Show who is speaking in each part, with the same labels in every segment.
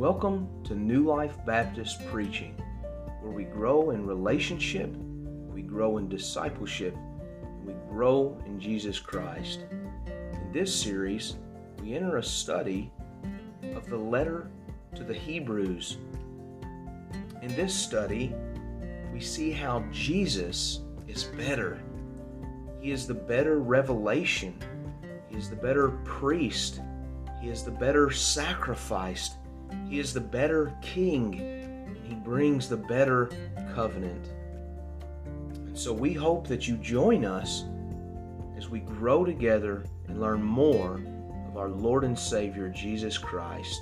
Speaker 1: Welcome to New Life Baptist Preaching, where we grow in relationship, we grow in discipleship, we grow in Jesus Christ. In this series, we enter a study of the letter to the Hebrews. In this study, we see how Jesus is better. He is the better revelation. He is the better priest. He is the better sacrifice. He is the better king. He brings the better covenant. And so we hope that you join us as we grow together and learn more of our Lord and Savior Jesus Christ.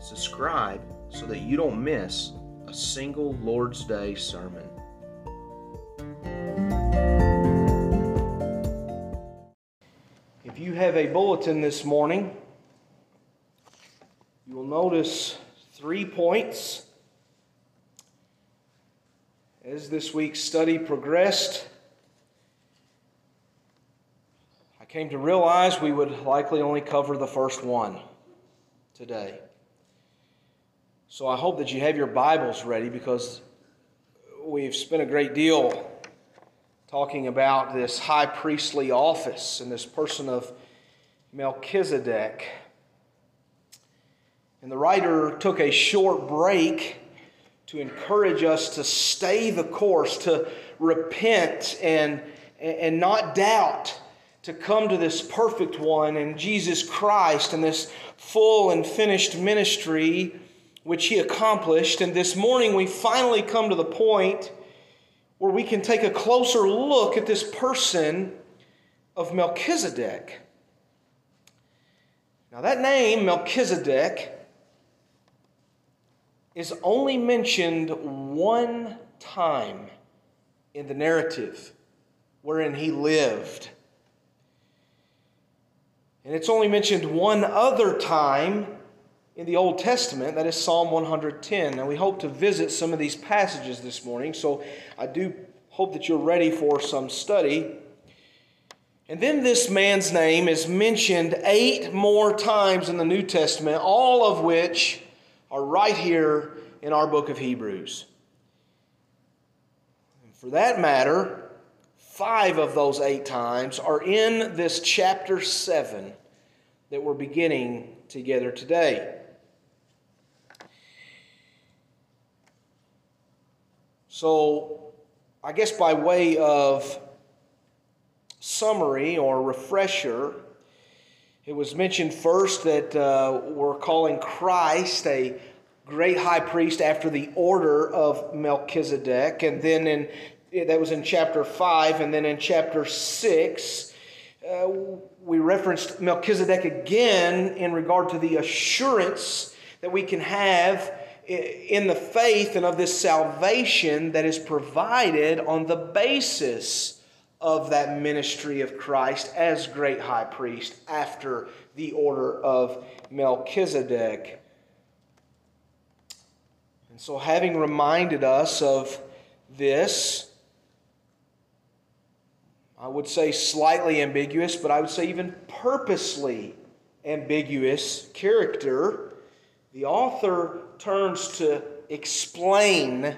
Speaker 1: Subscribe so that you don't miss a single Lord's Day sermon. If you have a bulletin this morning, you will notice three points. As this week's study progressed, I came to realize we would likely only cover the first one today. So I hope that you have your Bibles ready because we've spent a great deal talking about this high priestly office and this person of Melchizedek. And the writer took a short break to encourage us to stay the course, to repent and, and not doubt, to come to this perfect one and Jesus Christ and this full and finished ministry which he accomplished. And this morning we finally come to the point where we can take a closer look at this person of Melchizedek. Now, that name, Melchizedek, is only mentioned one time in the narrative wherein he lived. And it's only mentioned one other time in the Old Testament, that is Psalm 110. Now, we hope to visit some of these passages this morning, so I do hope that you're ready for some study. And then this man's name is mentioned eight more times in the New Testament, all of which are right here in our book of Hebrews. And for that matter, five of those eight times are in this chapter 7 that we're beginning together today. So, I guess by way of summary or refresher, it was mentioned first that uh, we're calling Christ a great high priest after the order of Melchizedek, and then in that was in chapter five, and then in chapter six. Uh, we referenced Melchizedek again in regard to the assurance that we can have in the faith and of this salvation that is provided on the basis of that ministry of Christ as great high priest after the order of Melchizedek. And so, having reminded us of this, I would say slightly ambiguous, but I would say even purposely ambiguous character, the author turns to explain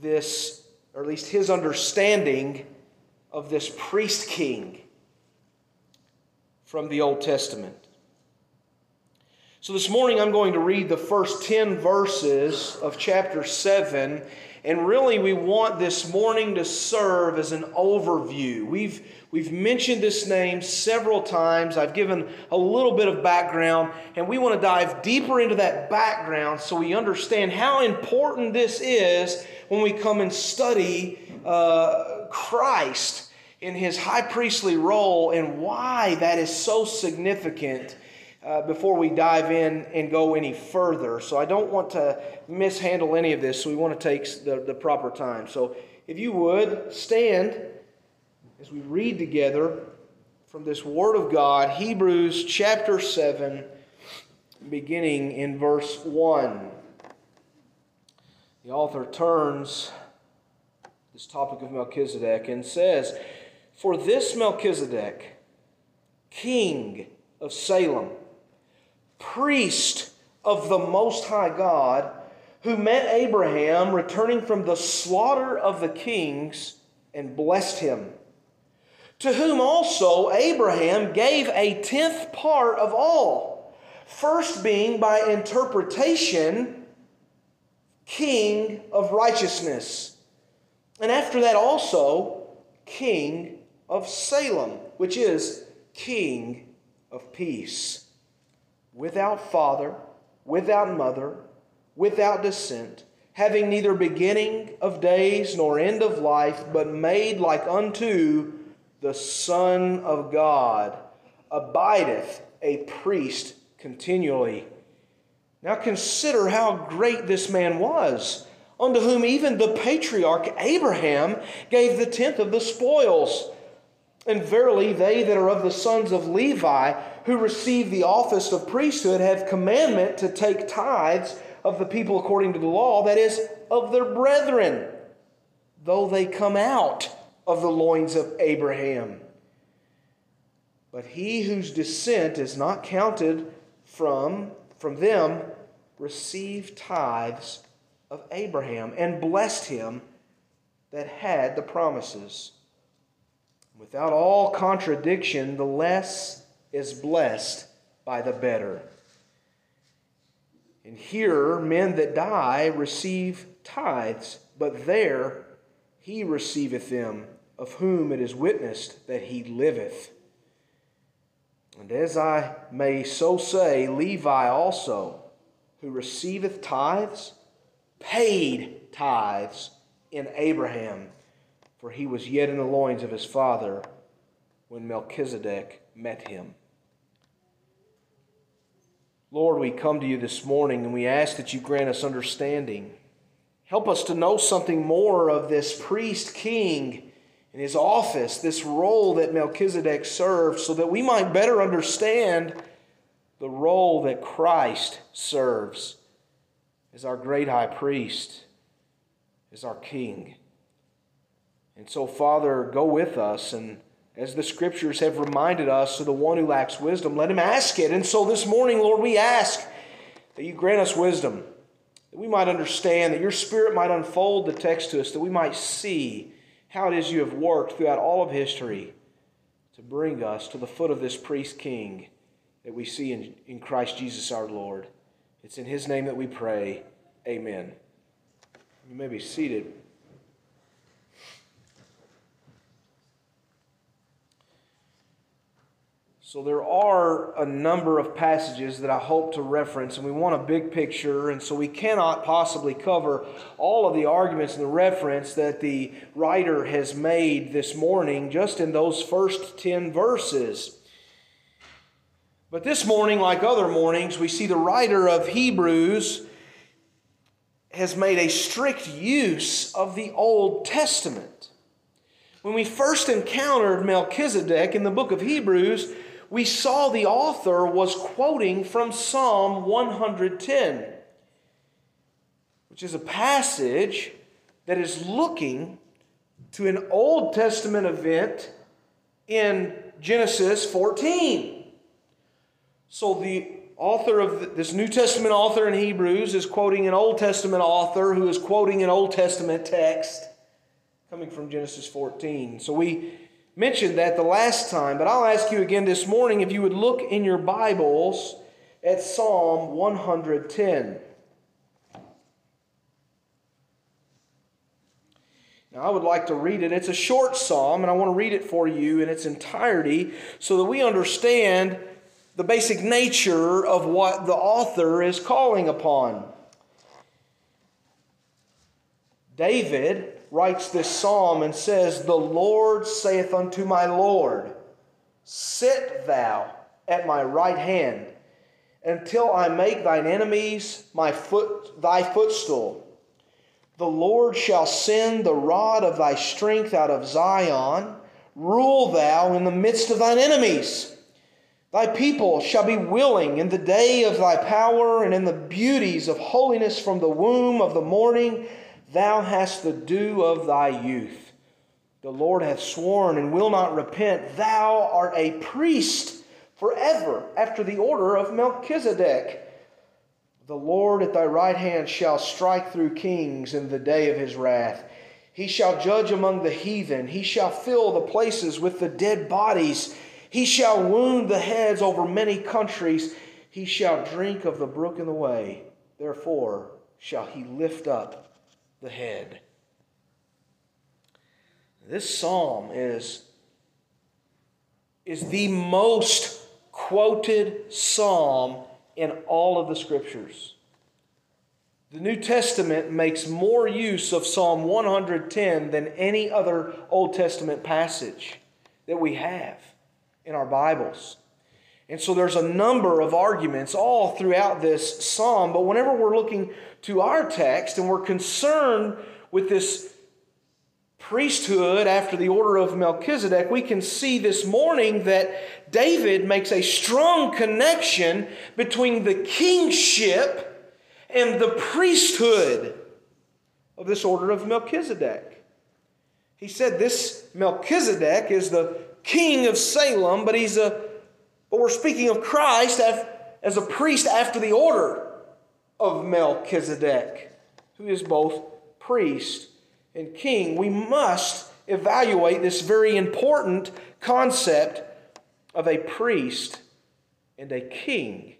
Speaker 1: this, or at least his understanding of this priest king from the Old Testament. So this morning I'm going to read the first 10 verses of chapter 7. And really, we want this morning to serve as an overview. We've, we've mentioned this name several times. I've given a little bit of background, and we want to dive deeper into that background so we understand how important this is when we come and study uh, Christ in his high priestly role and why that is so significant uh, before we dive in and go any further. So I don't want to mishandle any of this, so we want to take the, the proper time. So if you would stand as we read together from this Word of God, Hebrews chapter 7, beginning in verse 1. The author turns this topic of Melchizedek and says, For this Melchizedek, king of Salem, priest of the Most High God, who met Abraham returning from the slaughter of the kings and blessed him. To whom also Abraham gave a tenth part of all, first being by interpretation, king of righteousness and after that, also, king of Salem, which is king of peace. Without father, without mother, without descent, having neither beginning of days nor end of life, but made like unto the Son of God, abideth a priest continually. Now consider how great this man was unto whom even the patriarch Abraham gave the tenth of the spoils. And verily, they that are of the sons of Levi, who receive the office of priesthood, have commandment to take tithes of the people according to the law, that is, of their brethren, though they come out of the loins of Abraham. But he whose descent is not counted from, from them receive tithes of Abraham and blessed him that had the promises. Without all contradiction, the less is blessed by the better. And here, men that die receive tithes, but there he receiveth them, of whom it is witnessed that he liveth. And as I may so say, Levi also, who receiveth tithes, paid tithes in Abraham, for he was yet in the loins of his father when Melchizedek met him. Lord, we come to you this morning and we ask that you grant us understanding. Help us to know something more of this priest king and his office, this role that Melchizedek served, so that we might better understand the role that Christ serves is our great high priest, is our king. And so, Father, go with us. And as the scriptures have reminded us, to the one who lacks wisdom, let him ask it. And so, this morning, Lord, we ask that you grant us wisdom, that we might understand, that your spirit might unfold the text to us, that we might see how it is you have worked throughout all of history to bring us to the foot of this priest king that we see in, in Christ Jesus our Lord. It's in His name that we pray. Amen. You may be seated. So, there are a number of passages that I hope to reference, and we want a big picture, and so we cannot possibly cover all of the arguments and the reference that the writer has made this morning just in those first 10 verses. But this morning, like other mornings, we see the writer of Hebrews has made a strict use of the Old Testament. When we first encountered Melchizedek in the book of Hebrews, we saw the author was quoting from Psalm 110, which is a passage that is looking to an Old Testament event in Genesis 14. So the author of this New Testament author in Hebrews is quoting an Old Testament author who is quoting an Old Testament text coming from Genesis 14. So we mentioned that the last time, but I'll ask you again this morning if you would look in your Bibles at Psalm 110. Now, I would like to read it. It's a short psalm, and I want to read it for you in its entirety so that we understand the basic nature of what the author is calling upon. David writes this psalm and says, The Lord saith unto my Lord, Sit thou at my right hand until I make thine enemies my foot, thy footstool. The Lord shall send the rod of thy strength out of Zion. Rule thou in the midst of thine enemies. Thy people shall be willing in the day of thy power and in the beauties of holiness from the womb of the morning. Thou hast the dew of thy youth. The Lord hath sworn and will not repent. Thou art a priest forever after the order of Melchizedek. The Lord at thy right hand shall strike through kings in the day of his wrath. He shall judge among the heathen. He shall fill the places with the dead bodies he shall wound the heads over many countries. He shall drink of the brook in the way. Therefore shall he lift up the head. This psalm is, is the most quoted psalm in all of the scriptures. The New Testament makes more use of Psalm 110 than any other Old Testament passage that we have in our Bibles. And so there's a number of arguments all throughout this psalm, but whenever we're looking to our text and we're concerned with this priesthood after the order of Melchizedek, we can see this morning that David makes a strong connection between the kingship and the priesthood of this order of Melchizedek. He said this Melchizedek is the king of Salem, but he's a but we're speaking of Christ as a priest after the order of Melchizedek, who is both priest and king. We must evaluate this very important concept of a priest and a king.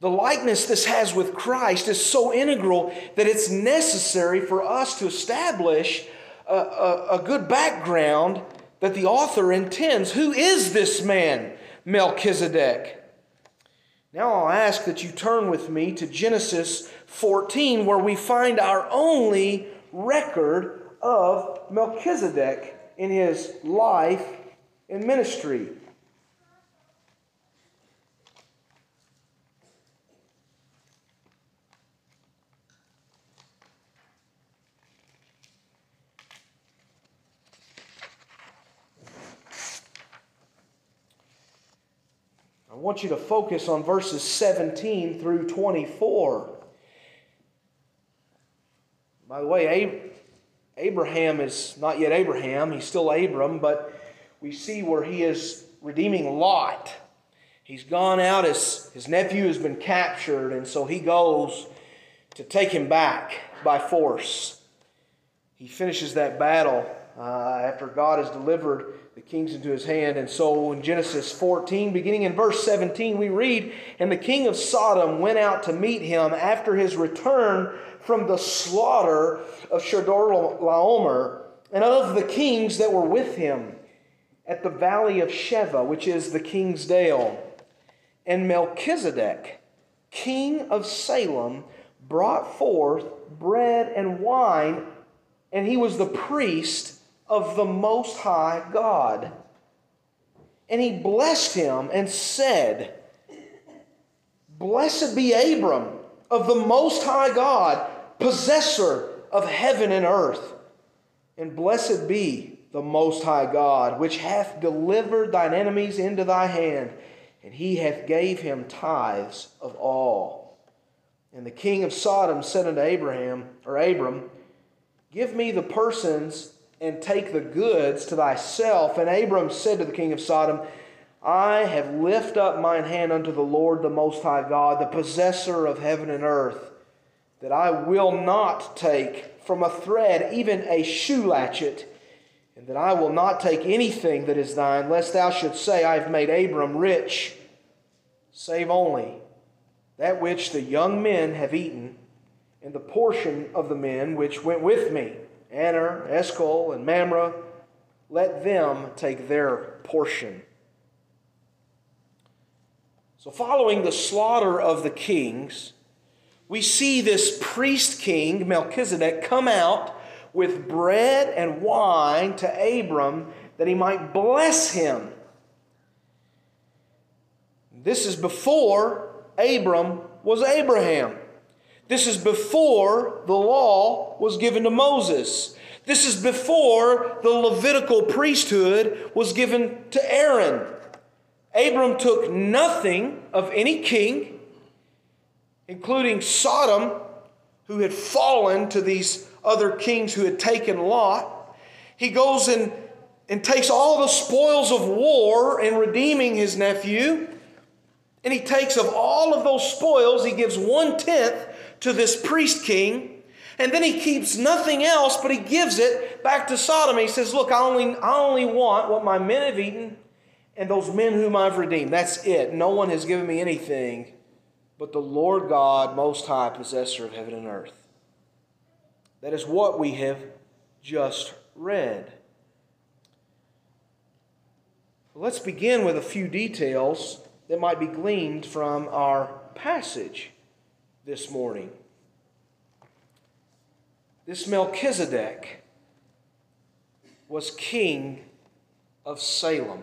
Speaker 1: The likeness this has with Christ is so integral that it's necessary for us to establish a, a, a good background that the author intends. Who is this man, Melchizedek? Now I'll ask that you turn with me to Genesis 14, where we find our only record of Melchizedek in his life and ministry. want you to focus on verses 17 through 24. By the way, Abraham is not yet Abraham, he's still Abram, but we see where he is redeeming Lot. He's gone out, his, his nephew has been captured, and so he goes to take him back by force. He finishes that battle uh, after God has delivered the kings into his hand. And so in Genesis 14, beginning in verse 17, we read, And the king of Sodom went out to meet him after his return from the slaughter of Laomer and of the kings that were with him at the valley of Shaveh, which is the king's dale. And Melchizedek, king of Salem, brought forth bread and wine, and he was the priest of the Most High God. And he blessed him and said, Blessed be Abram of the Most High God, possessor of heaven and earth. And blessed be the Most High God, which hath delivered thine enemies into thy hand, and he hath gave him tithes of all. And the king of Sodom said unto Abraham, or Abram, Give me the persons and take the goods to thyself. And Abram said to the king of Sodom, I have lift up mine hand unto the Lord the Most High God, the possessor of heaven and earth, that I will not take from a thread even a shoe latchet, and that I will not take anything that is thine, lest thou should say, I have made Abram rich, save only that which the young men have eaten, and the portion of the men which went with me. Aner, Eshcol, and Mamre, let them take their portion. So, following the slaughter of the kings, we see this priest king, Melchizedek, come out with bread and wine to Abram that he might bless him. This is before Abram was Abraham. This is before the law was given to Moses. This is before the Levitical priesthood was given to Aaron. Abram took nothing of any king, including Sodom, who had fallen to these other kings who had taken Lot. He goes and, and takes all the spoils of war in redeeming his nephew. And he takes of all of those spoils, he gives one tenth to this priest king. And then he keeps nothing else, but he gives it back to Sodom. He says, Look, I only, I only want what my men have eaten and those men whom I've redeemed. That's it. No one has given me anything but the Lord God, Most High, possessor of heaven and earth. That is what we have just read. Let's begin with a few details that might be gleaned from our passage this morning. This Melchizedek was king of Salem.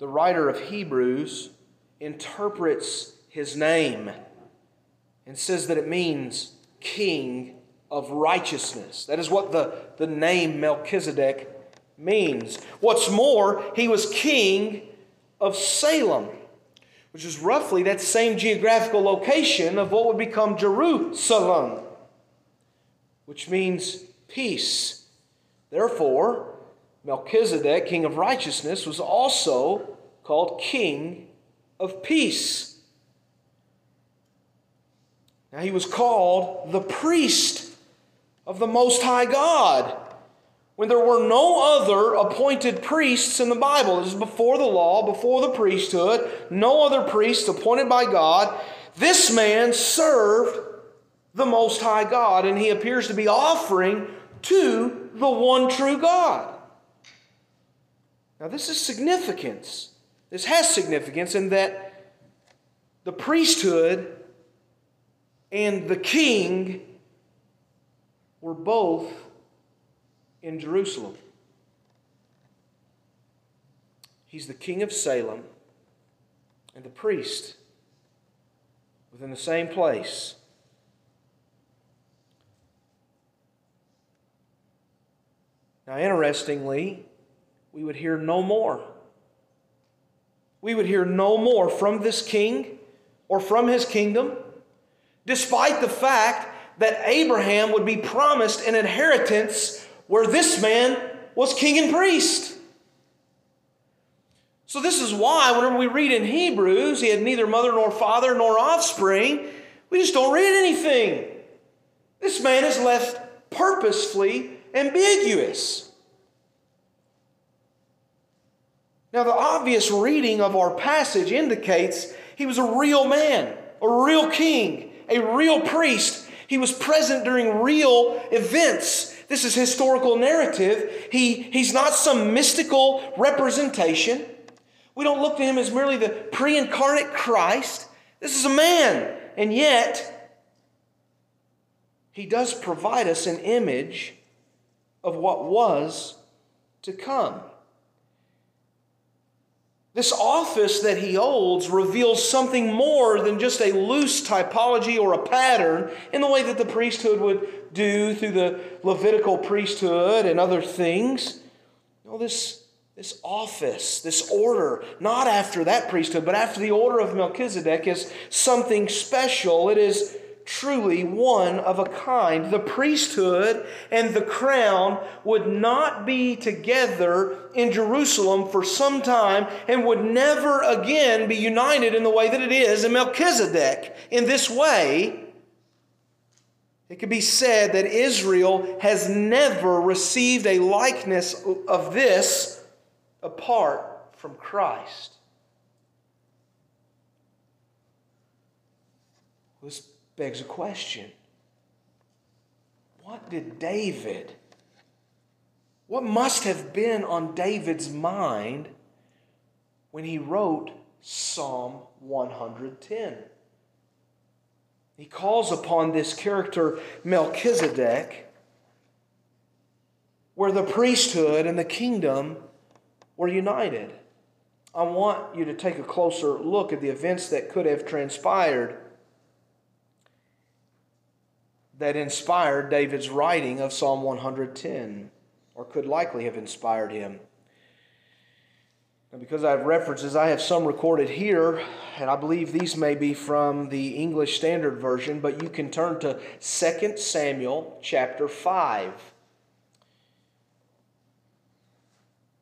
Speaker 1: The writer of Hebrews interprets his name and says that it means king of righteousness. That is what the, the name Melchizedek means. What's more, he was king of Salem which is roughly that same geographical location of what would become Jerusalem, which means peace. Therefore, Melchizedek, king of righteousness, was also called king of peace. Now, he was called the priest of the Most High God when there were no other appointed priests in the Bible. This is before the law, before the priesthood, no other priests appointed by God. This man served the Most High God, and he appears to be offering to the one true God. Now, this is significance. This has significance in that the priesthood and the king were both in Jerusalem. He's the king of Salem and the priest within the same place. Now, interestingly, we would hear no more. We would hear no more from this king or from his kingdom, despite the fact that Abraham would be promised an inheritance where this man was king and priest. So, this is why, whenever we read in Hebrews, he had neither mother nor father nor offspring, we just don't read anything. This man is left purposefully ambiguous. Now, the obvious reading of our passage indicates he was a real man, a real king, a real priest. He was present during real events this is historical narrative. He, he's not some mystical representation. We don't look to him as merely the pre incarnate Christ. This is a man, and yet he does provide us an image of what was to come. This office that he holds reveals something more than just a loose typology or a pattern in the way that the priesthood would do through the Levitical priesthood and other things. No, this, this office, this order, not after that priesthood, but after the order of Melchizedek, is something special. It is truly one of a kind. The priesthood and the crown would not be together in Jerusalem for some time and would never again be united in the way that it is in Melchizedek. In this way, it could be said that Israel has never received a likeness of this apart from Christ. begs a question What did David, what must have been on David's mind when he wrote Psalm 110? He calls upon this character Melchizedek, where the priesthood and the kingdom were united. I want you to take a closer look at the events that could have transpired that inspired David's writing of Psalm 110, or could likely have inspired him. Now, because I have references, I have some recorded here, and I believe these may be from the English Standard Version, but you can turn to 2 Samuel chapter 5.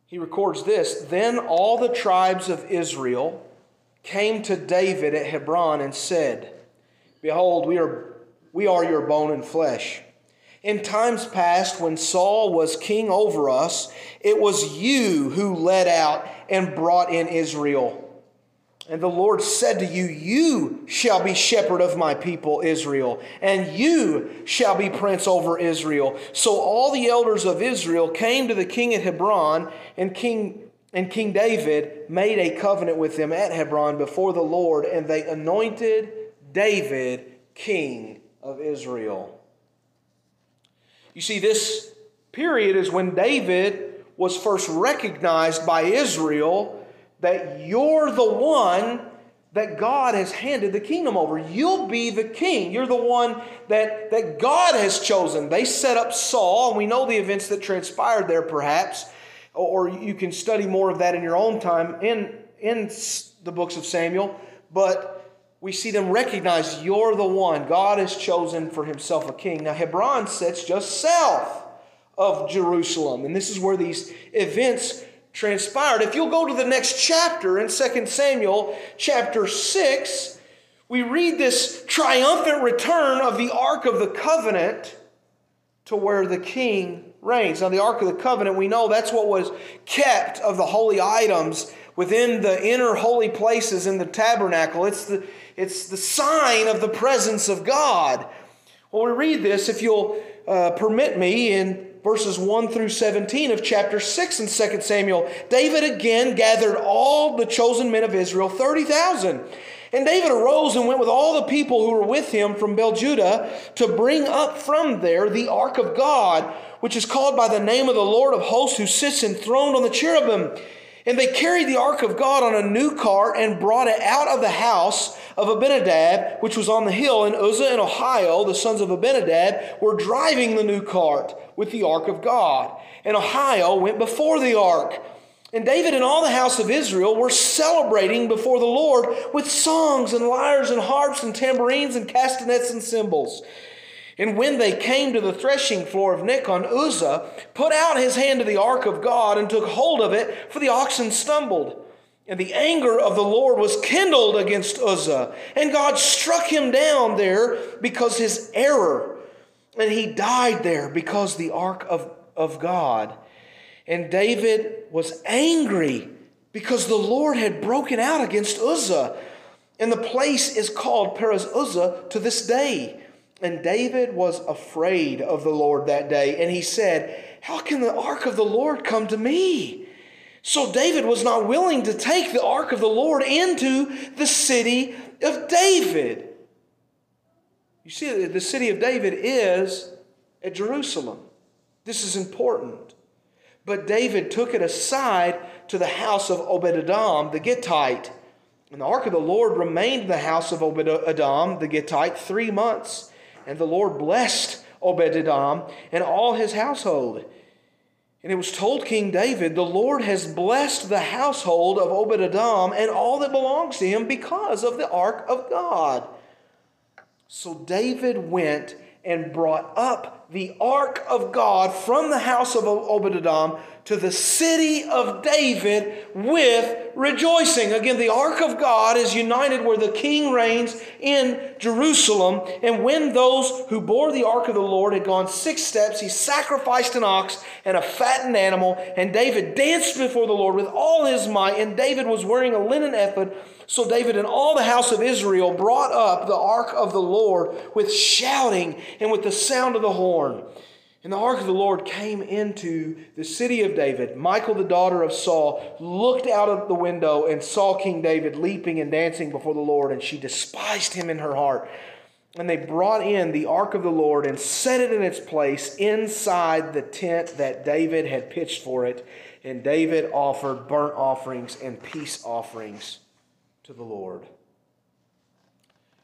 Speaker 1: He records this Then all the tribes of Israel came to David at Hebron and said, Behold, we are we are your bone and flesh. In times past, when Saul was king over us, it was you who led out and brought in Israel. And the Lord said to you, You shall be shepherd of my people Israel, and you shall be prince over Israel. So all the elders of Israel came to the king at Hebron, and King and King David made a covenant with them at Hebron before the Lord, and they anointed David king of Israel. You see, this period is when David was first recognized by Israel that you're the one that God has handed the kingdom over. You'll be the king. You're the one that, that God has chosen. They set up Saul, and we know the events that transpired there, perhaps, or you can study more of that in your own time in, in the books of Samuel. But we see them recognize you're the one. God has chosen for himself a king. Now, Hebron sits just south of Jerusalem, and this is where these events transpired. If you'll go to the next chapter in 2 Samuel, chapter 6, we read this triumphant return of the Ark of the Covenant to where the king reigns. Now, the Ark of the Covenant, we know that's what was kept of the holy items within the inner holy places in the tabernacle. It's the, it's the sign of the presence of God. Well, we read this, if you'll uh, permit me, in verses 1 through 17 of chapter 6 in 2 Samuel. David again gathered all the chosen men of Israel, 30,000. And David arose and went with all the people who were with him from Baale-judah to bring up from there the ark of God, which is called by the name of the Lord of hosts, who sits enthroned on the cherubim. And they carried the ark of God on a new cart and brought it out of the house of Abinadab, which was on the hill. And Uzzah and Ahio, the sons of Abinadab, were driving the new cart with the ark of God. And Ahio went before the ark. And David and all the house of Israel were celebrating before the Lord with songs and lyres and harps and tambourines and castanets and cymbals. And when they came to the threshing floor of Nacon, Uzzah put out his hand to the ark of God and took hold of it, for the oxen stumbled. And the anger of the Lord was kindled against Uzzah, and God struck him down there because his error. And he died there because the ark of, of God. And David was angry because the Lord had broken out against Uzzah. And the place is called Perez Uzzah to this day. And David was afraid of the Lord that day, and he said, How can the ark of the Lord come to me? So David was not willing to take the ark of the Lord into the city of David. You see, the city of David is at Jerusalem. This is important. But David took it aside to the house of obed adam the Gittite. And the ark of the Lord remained in the house of Obededom the Gittite, three months. And the Lord blessed Obededom and all his household. And it was told King David, The Lord has blessed the household of Obededom and all that belongs to him because of the ark of God. So David went and brought up the ark of God from the house of Obededom to the city of David with rejoicing. Again, the ark of God is united where the king reigns in Jerusalem. And when those who bore the ark of the Lord had gone six steps, he sacrificed an ox and a fattened animal. And David danced before the Lord with all his might. And David was wearing a linen ephod. So David and all the house of Israel brought up the ark of the Lord with shouting and with the sound of the horn. And the ark of the Lord came into the city of David. Michal, the daughter of Saul, looked out of the window and saw King David leaping and dancing before the Lord, and she despised him in her heart. And they brought in the ark of the Lord and set it in its place inside the tent that David had pitched for it. And David offered burnt offerings and peace offerings to the Lord.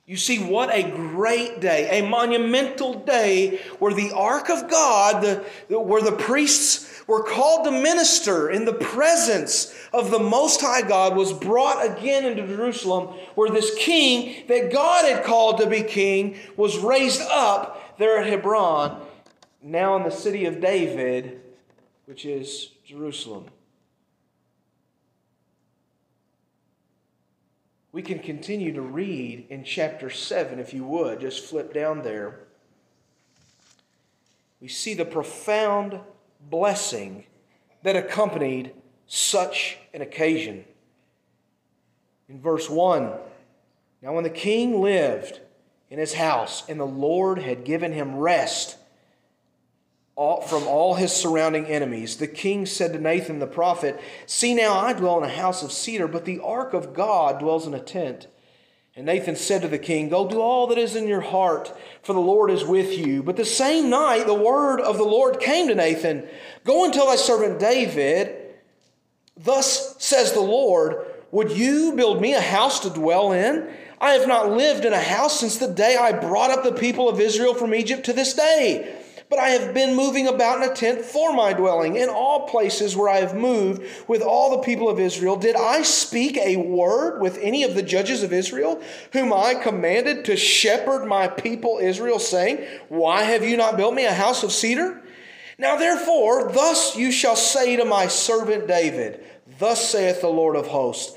Speaker 1: You see, what a great day, a monumental day where the ark of God, the, where the priests were called to minister in the presence of the Most High God, was brought again into Jerusalem, where this king that God had called to be king was raised up there at Hebron, now in the city of David, which is Jerusalem. we can continue to read in chapter 7, if you would. Just flip down there. We see the profound blessing that accompanied such an occasion. In verse 1, now when the king lived in his house and the Lord had given him rest all, from all his surrounding enemies. The king said to Nathan the prophet, See now, I dwell in a house of cedar, but the ark of God dwells in a tent. And Nathan said to the king, Go do all that is in your heart, for the Lord is with you. But the same night the word of the Lord came to Nathan Go and tell thy servant David, Thus says the Lord, Would you build me a house to dwell in? I have not lived in a house since the day I brought up the people of Israel from Egypt to this day. But I have been moving about in a tent for my dwelling. In all places where I have moved with all the people of Israel, did I speak a word with any of the judges of Israel, whom I commanded to shepherd my people Israel, saying, Why have you not built me a house of cedar? Now therefore, thus you shall say to my servant David, Thus saith the Lord of hosts.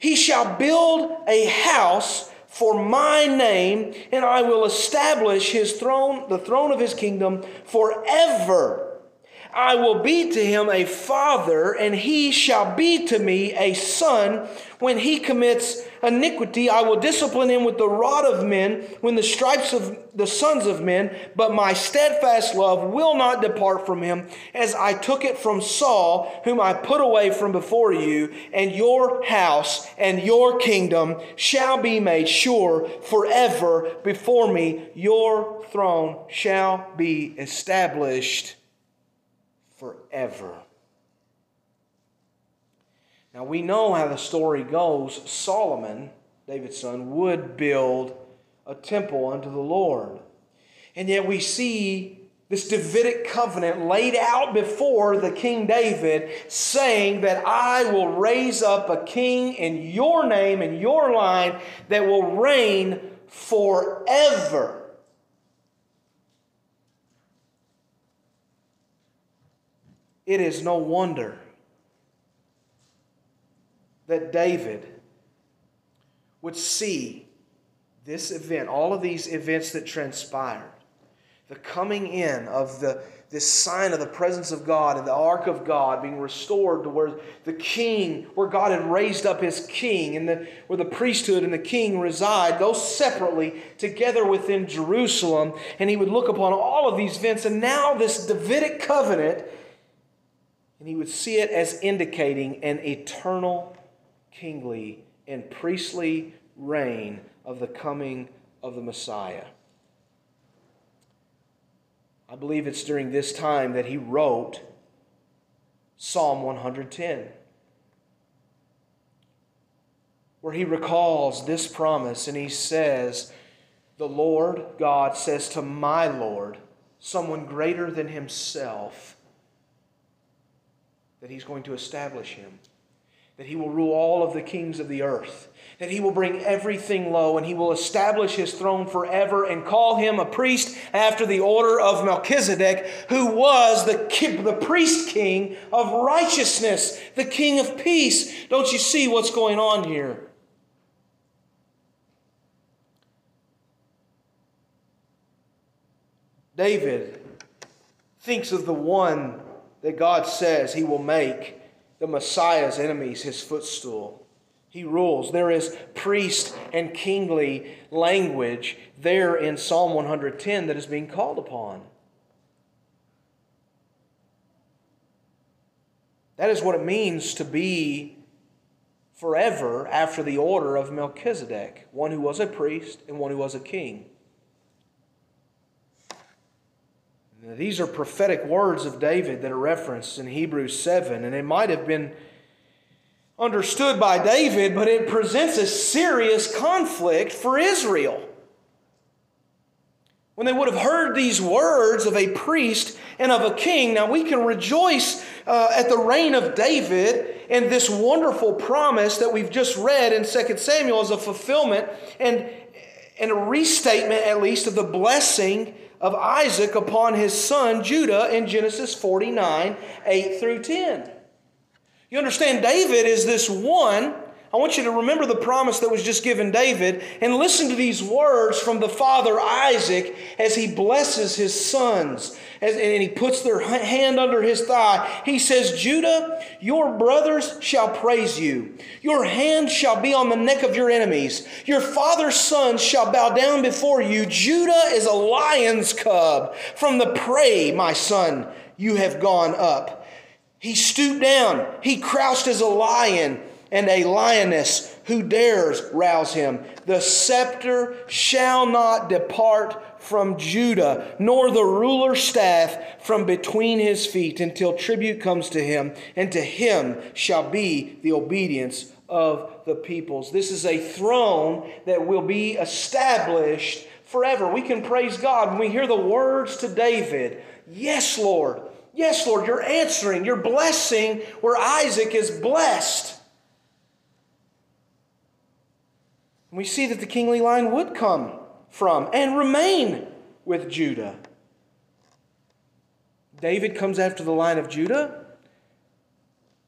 Speaker 1: He shall build a house for my name, and I will establish his throne, the throne of his kingdom, forever. I will be to him a father, and he shall be to me a son. When he commits iniquity, I will discipline him with the rod of men, when the stripes of the sons of men. But my steadfast love will not depart from him, as I took it from Saul, whom I put away from before you. And your house and your kingdom shall be made sure forever before me. Your throne shall be established forever. Now we know how the story goes. Solomon, David's son, would build a temple unto the Lord. And yet we see this Davidic covenant laid out before the King David, saying that I will raise up a king in your name and your line that will reign forever. It is no wonder that David would see this event, all of these events that transpired, the coming in of the this sign of the presence of God and the ark of God being restored to where the king, where God had raised up his king, and the, where the priesthood and the king reside, those separately together within Jerusalem. And he would look upon all of these events. And now, this Davidic covenant and he would see it as indicating an eternal kingly and priestly reign of the coming of the Messiah. I believe it's during this time that he wrote Psalm 110, where he recalls this promise and he says, The Lord God says to my Lord, someone greater than himself, that he's going to establish him, that he will rule all of the kings of the earth, that he will bring everything low, and he will establish his throne forever and call him a priest after the order of Melchizedek, who was the, the priest king of righteousness, the king of peace. Don't you see what's going on here? David thinks of the one that God says he will make the Messiah's enemies his footstool. He rules. There is priest and kingly language there in Psalm 110 that is being called upon. That is what it means to be forever after the order of Melchizedek, one who was a priest and one who was a king. These are prophetic words of David that are referenced in Hebrews 7, and it might have been understood by David, but it presents a serious conflict for Israel. When they would have heard these words of a priest and of a king, now we can rejoice uh, at the reign of David and this wonderful promise that we've just read in 2 Samuel as a fulfillment and, and a restatement, at least, of the blessing of Isaac upon his son Judah in Genesis 49 8 through 10. You understand, David is this one I want you to remember the promise that was just given David and listen to these words from the father Isaac as he blesses his sons as, and he puts their hand under his thigh. He says, Judah, your brothers shall praise you. Your hand shall be on the neck of your enemies. Your father's sons shall bow down before you. Judah is a lion's cub. From the prey, my son, you have gone up. He stooped down. He crouched as a lion and a lioness who dares rouse him. The scepter shall not depart from Judah, nor the ruler's staff from between his feet until tribute comes to him, and to him shall be the obedience of the peoples. This is a throne that will be established forever. We can praise God when we hear the words to David Yes, Lord. Yes, Lord, you're answering, you're blessing where Isaac is blessed. We see that the kingly line would come from and remain with Judah. David comes after the line of Judah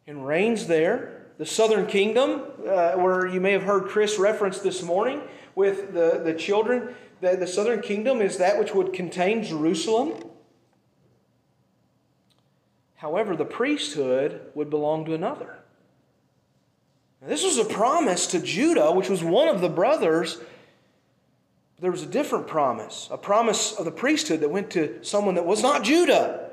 Speaker 1: and reigns there. The southern kingdom, uh, where you may have heard Chris reference this morning with the, the children, the southern kingdom is that which would contain Jerusalem. However, the priesthood would belong to another. This was a promise to Judah, which was one of the brothers. There was a different promise, a promise of the priesthood that went to someone that was not Judah.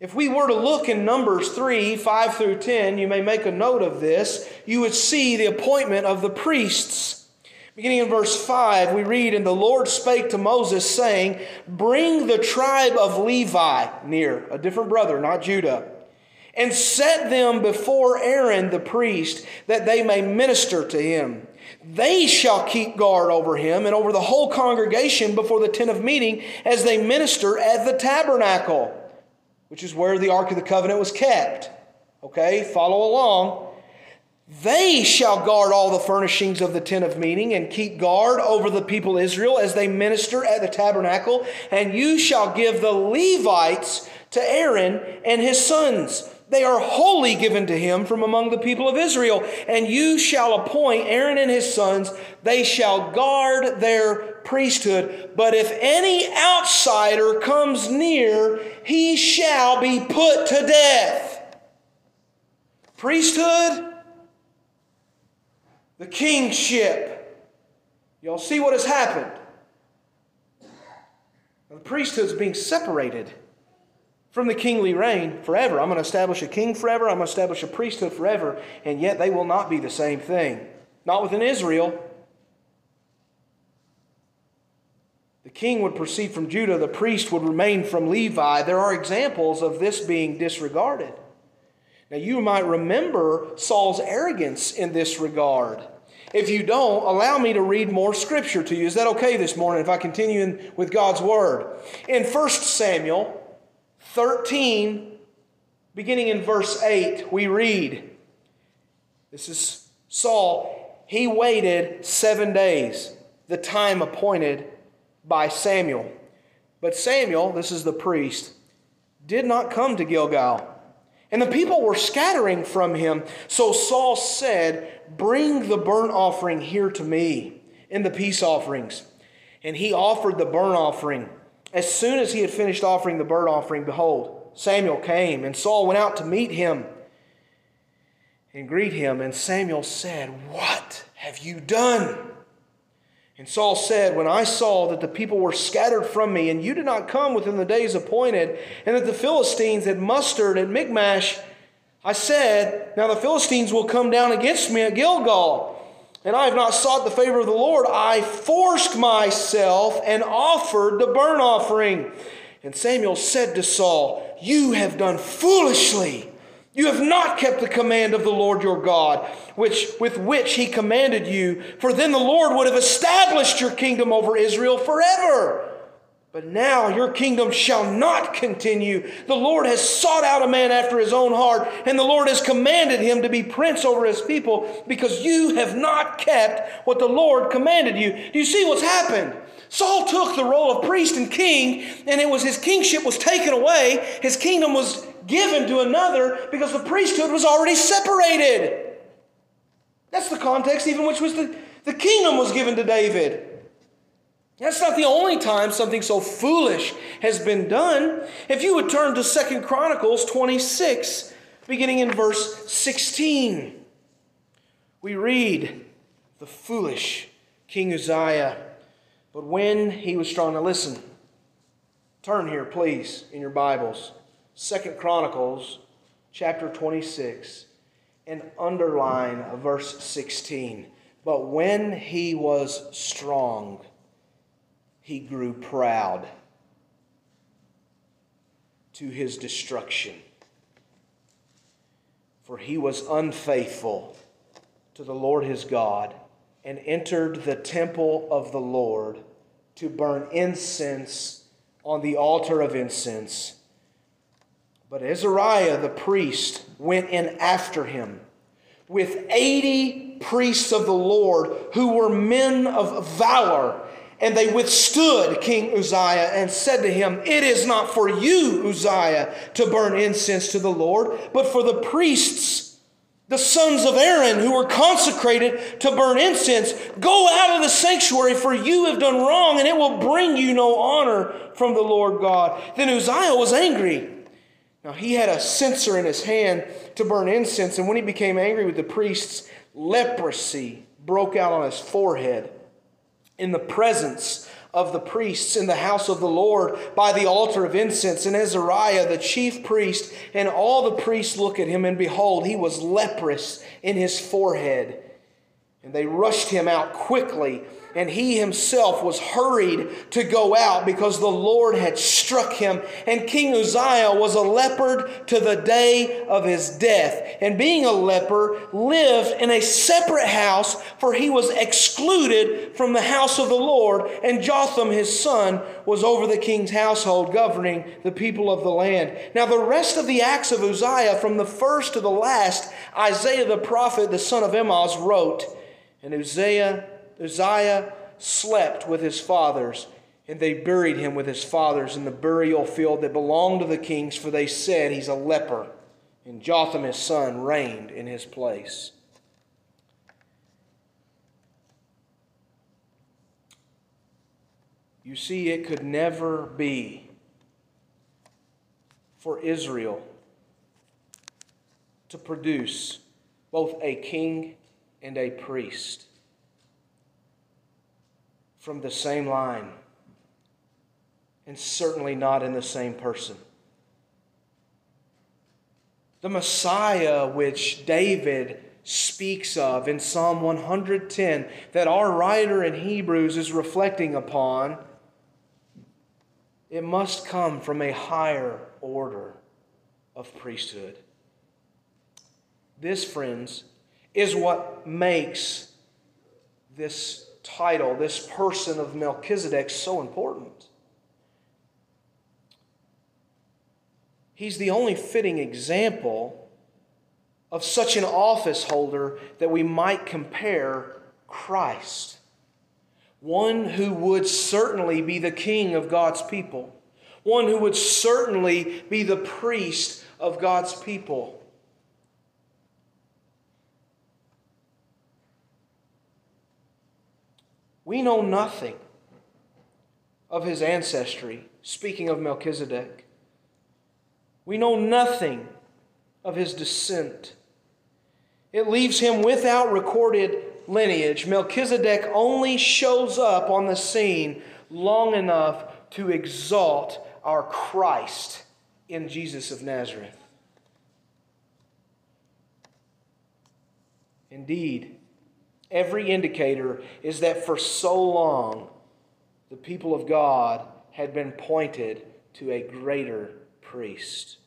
Speaker 1: If we were to look in Numbers 3, 5 through 10, you may make a note of this, you would see the appointment of the priests. Beginning in verse 5, we read, And the Lord spake to Moses, saying, Bring the tribe of Levi near, a different brother, not Judah and set them before Aaron the priest, that they may minister to him. They shall keep guard over him and over the whole congregation before the tent of meeting as they minister at the tabernacle, which is where the Ark of the Covenant was kept. Okay, follow along. They shall guard all the furnishings of the tent of meeting and keep guard over the people Israel as they minister at the tabernacle. And you shall give the Levites to Aaron and his sons they are wholly given to him from among the people of Israel. And you shall appoint Aaron and his sons, they shall guard their priesthood. But if any outsider comes near, he shall be put to death. Priesthood, the kingship. Y'all see what has happened. The priesthood is being separated from the kingly reign forever. I'm going to establish a king forever. I'm going to establish a priesthood forever. And yet they will not be the same thing. Not within Israel. The king would proceed from Judah, the priest would remain from Levi. There are examples of this being disregarded. Now, you might remember Saul's arrogance in this regard. If you don't, allow me to read more scripture to you. Is that okay this morning if I continue in, with God's word? In 1 Samuel 13, beginning in verse 8, we read this is Saul. He waited seven days, the time appointed by Samuel. But Samuel, this is the priest, did not come to Gilgal. And the people were scattering from him. So Saul said, Bring the burnt offering here to me, and the peace offerings. And he offered the burnt offering. As soon as he had finished offering the burnt offering, behold, Samuel came, and Saul went out to meet him and greet him. And Samuel said, What have you done? And Saul said, When I saw that the people were scattered from me, and you did not come within the days appointed, and that the Philistines had mustered at Michmash, I said, Now the Philistines will come down against me at Gilgal and I have not sought the favor of the Lord. I forced myself and offered the burnt offering. And Samuel said to Saul, You have done foolishly. You have not kept the command of the Lord your God, which, with which he commanded you, for then the Lord would have established your kingdom over Israel forever. But now your kingdom shall not continue. The Lord has sought out a man after his own heart, and the Lord has commanded him to be prince over his people because you have not kept what the Lord commanded you. Do you see what's happened? Saul took the role of priest and king, and it was his kingship was taken away. His kingdom was given to another because the priesthood was already separated. That's the context even which was the, the kingdom was given to David. That's not the only time something so foolish has been done. If you would turn to Second Chronicles 26, beginning in verse 16, we read the foolish King Uzziah. But when he was strong, now listen, turn here, please, in your Bibles. Second Chronicles chapter 26 and underline verse 16. But when he was strong, he grew proud to his destruction. For he was unfaithful to the Lord his God and entered the temple of the Lord to burn incense on the altar of incense. But Azariah the priest went in after him with 80 priests of the Lord who were men of valor and they withstood King Uzziah and said to him, It is not for you, Uzziah, to burn incense to the Lord, but for the priests, the sons of Aaron, who were consecrated to burn incense. Go out of the sanctuary, for you have done wrong, and it will bring you no honor from the Lord God. Then Uzziah was angry. Now he had a censer in his hand to burn incense, and when he became angry with the priests, leprosy broke out on his forehead in the presence of the priests in the house of the Lord by the altar of incense. And Azariah, the chief priest, and all the priests look at him, and behold, he was leprous in his forehead. And they rushed him out quickly and he himself was hurried to go out because the Lord had struck him. And King Uzziah was a leopard to the day of his death. And being a leper, lived in a separate house, for he was excluded from the house of the Lord. And Jotham, his son, was over the king's household, governing the people of the land. Now, the rest of the acts of Uzziah, from the first to the last, Isaiah the prophet, the son of Amos, wrote. And Uzziah Uzziah slept with his fathers, and they buried him with his fathers in the burial field that belonged to the kings, for they said, He's a leper. And Jotham his son reigned in his place. You see, it could never be for Israel to produce both a king and a priest from the same line, and certainly not in the same person. The Messiah, which David speaks of in Psalm 110, that our writer in Hebrews is reflecting upon, it must come from a higher order of priesthood. This, friends, is what makes this title, this person of Melchizedek, so important. He's the only fitting example of such an office holder that we might compare Christ, one who would certainly be the king of God's people, one who would certainly be the priest of God's people We know nothing of his ancestry, speaking of Melchizedek. We know nothing of his descent. It leaves him without recorded lineage. Melchizedek only shows up on the scene long enough to exalt our Christ in Jesus of Nazareth. Indeed, Every indicator is that for so long, the people of God had been pointed to a greater priest.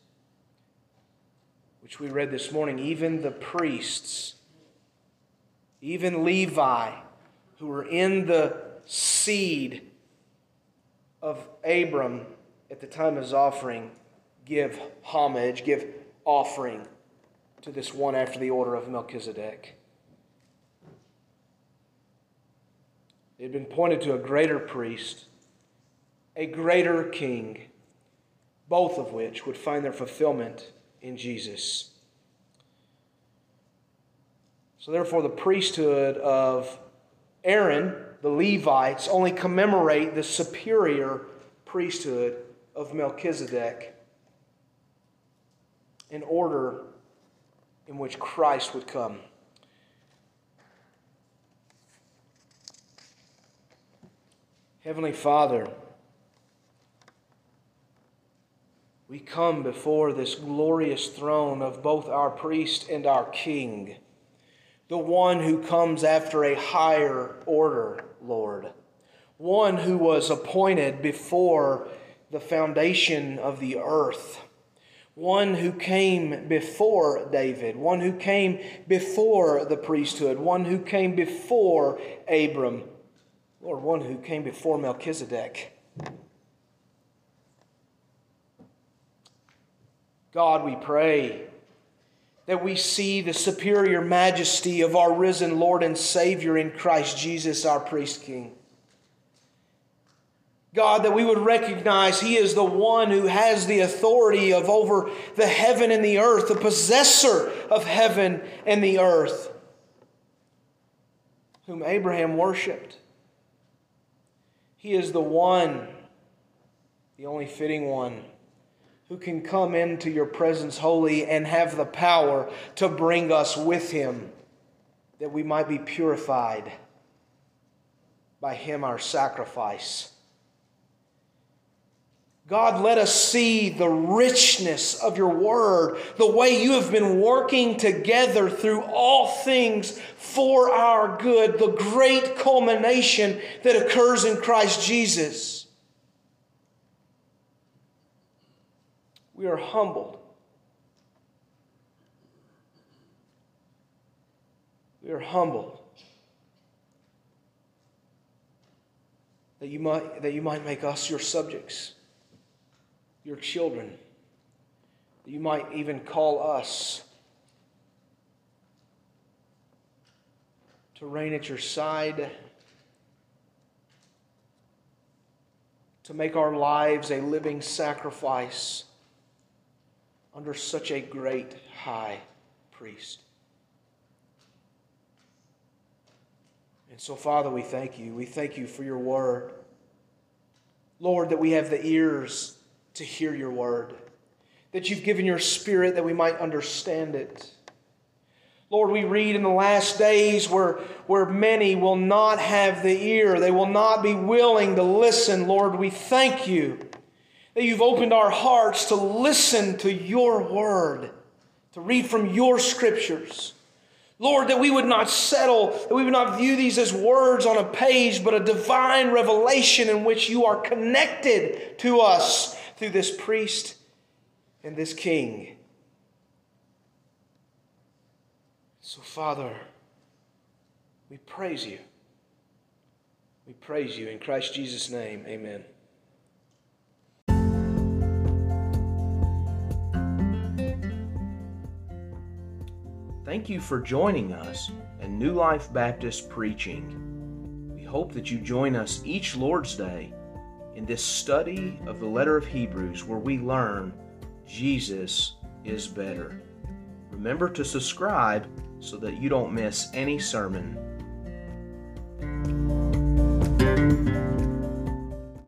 Speaker 1: Which we read this morning, even the priests, even Levi, who were in the seed of Abram at the time of his offering, give homage, give offering to this one after the order of Melchizedek. It had been pointed to a greater priest, a greater king, both of which would find their fulfillment in Jesus. So, therefore, the priesthood of Aaron, the Levites, only commemorate the superior priesthood of Melchizedek an order in which Christ would come. Heavenly Father, we come before this glorious throne of both our priest and our king, the one who comes after a higher order, Lord, one who was appointed before the foundation of the earth, one who came before David, one who came before the priesthood, one who came before Abram Lord, one who came before Melchizedek. God, we pray that we see the superior majesty of our risen Lord and Savior in Christ Jesus, our priest king. God, that we would recognize He is the one who has the authority of over the heaven and the earth, the possessor of heaven and the earth, whom Abraham worshiped he is the one, the only fitting one, who can come into your presence holy and have the power to bring us with him, that we might be purified by him, our sacrifice God, let us see the richness of your word, the way you have been working together through all things for our good, the great culmination that occurs in Christ Jesus. We are humbled. We are humbled that you might, that you might make us your subjects your children. You might even call us to reign at your side, to make our lives a living sacrifice under such a great high priest. And so, Father, we thank you. We thank you for your word. Lord, that we have the ears to hear your word, that you've given your spirit that we might understand it. Lord, we read in the last days where, where many will not have the ear, they will not be willing to listen. Lord, we thank you that you've opened our hearts to listen to your word, to read from your scriptures. Lord, that we would not settle, that we would not view these as words on a page, but a divine revelation in which you are connected to us through this priest and this king. So, Father, we praise you. We praise you in Christ Jesus' name. Amen. Thank you for joining us in New Life Baptist Preaching. We hope that you join us each Lord's Day in this study of the letter of Hebrews where we learn Jesus is better. Remember to subscribe so that you don't miss any sermon.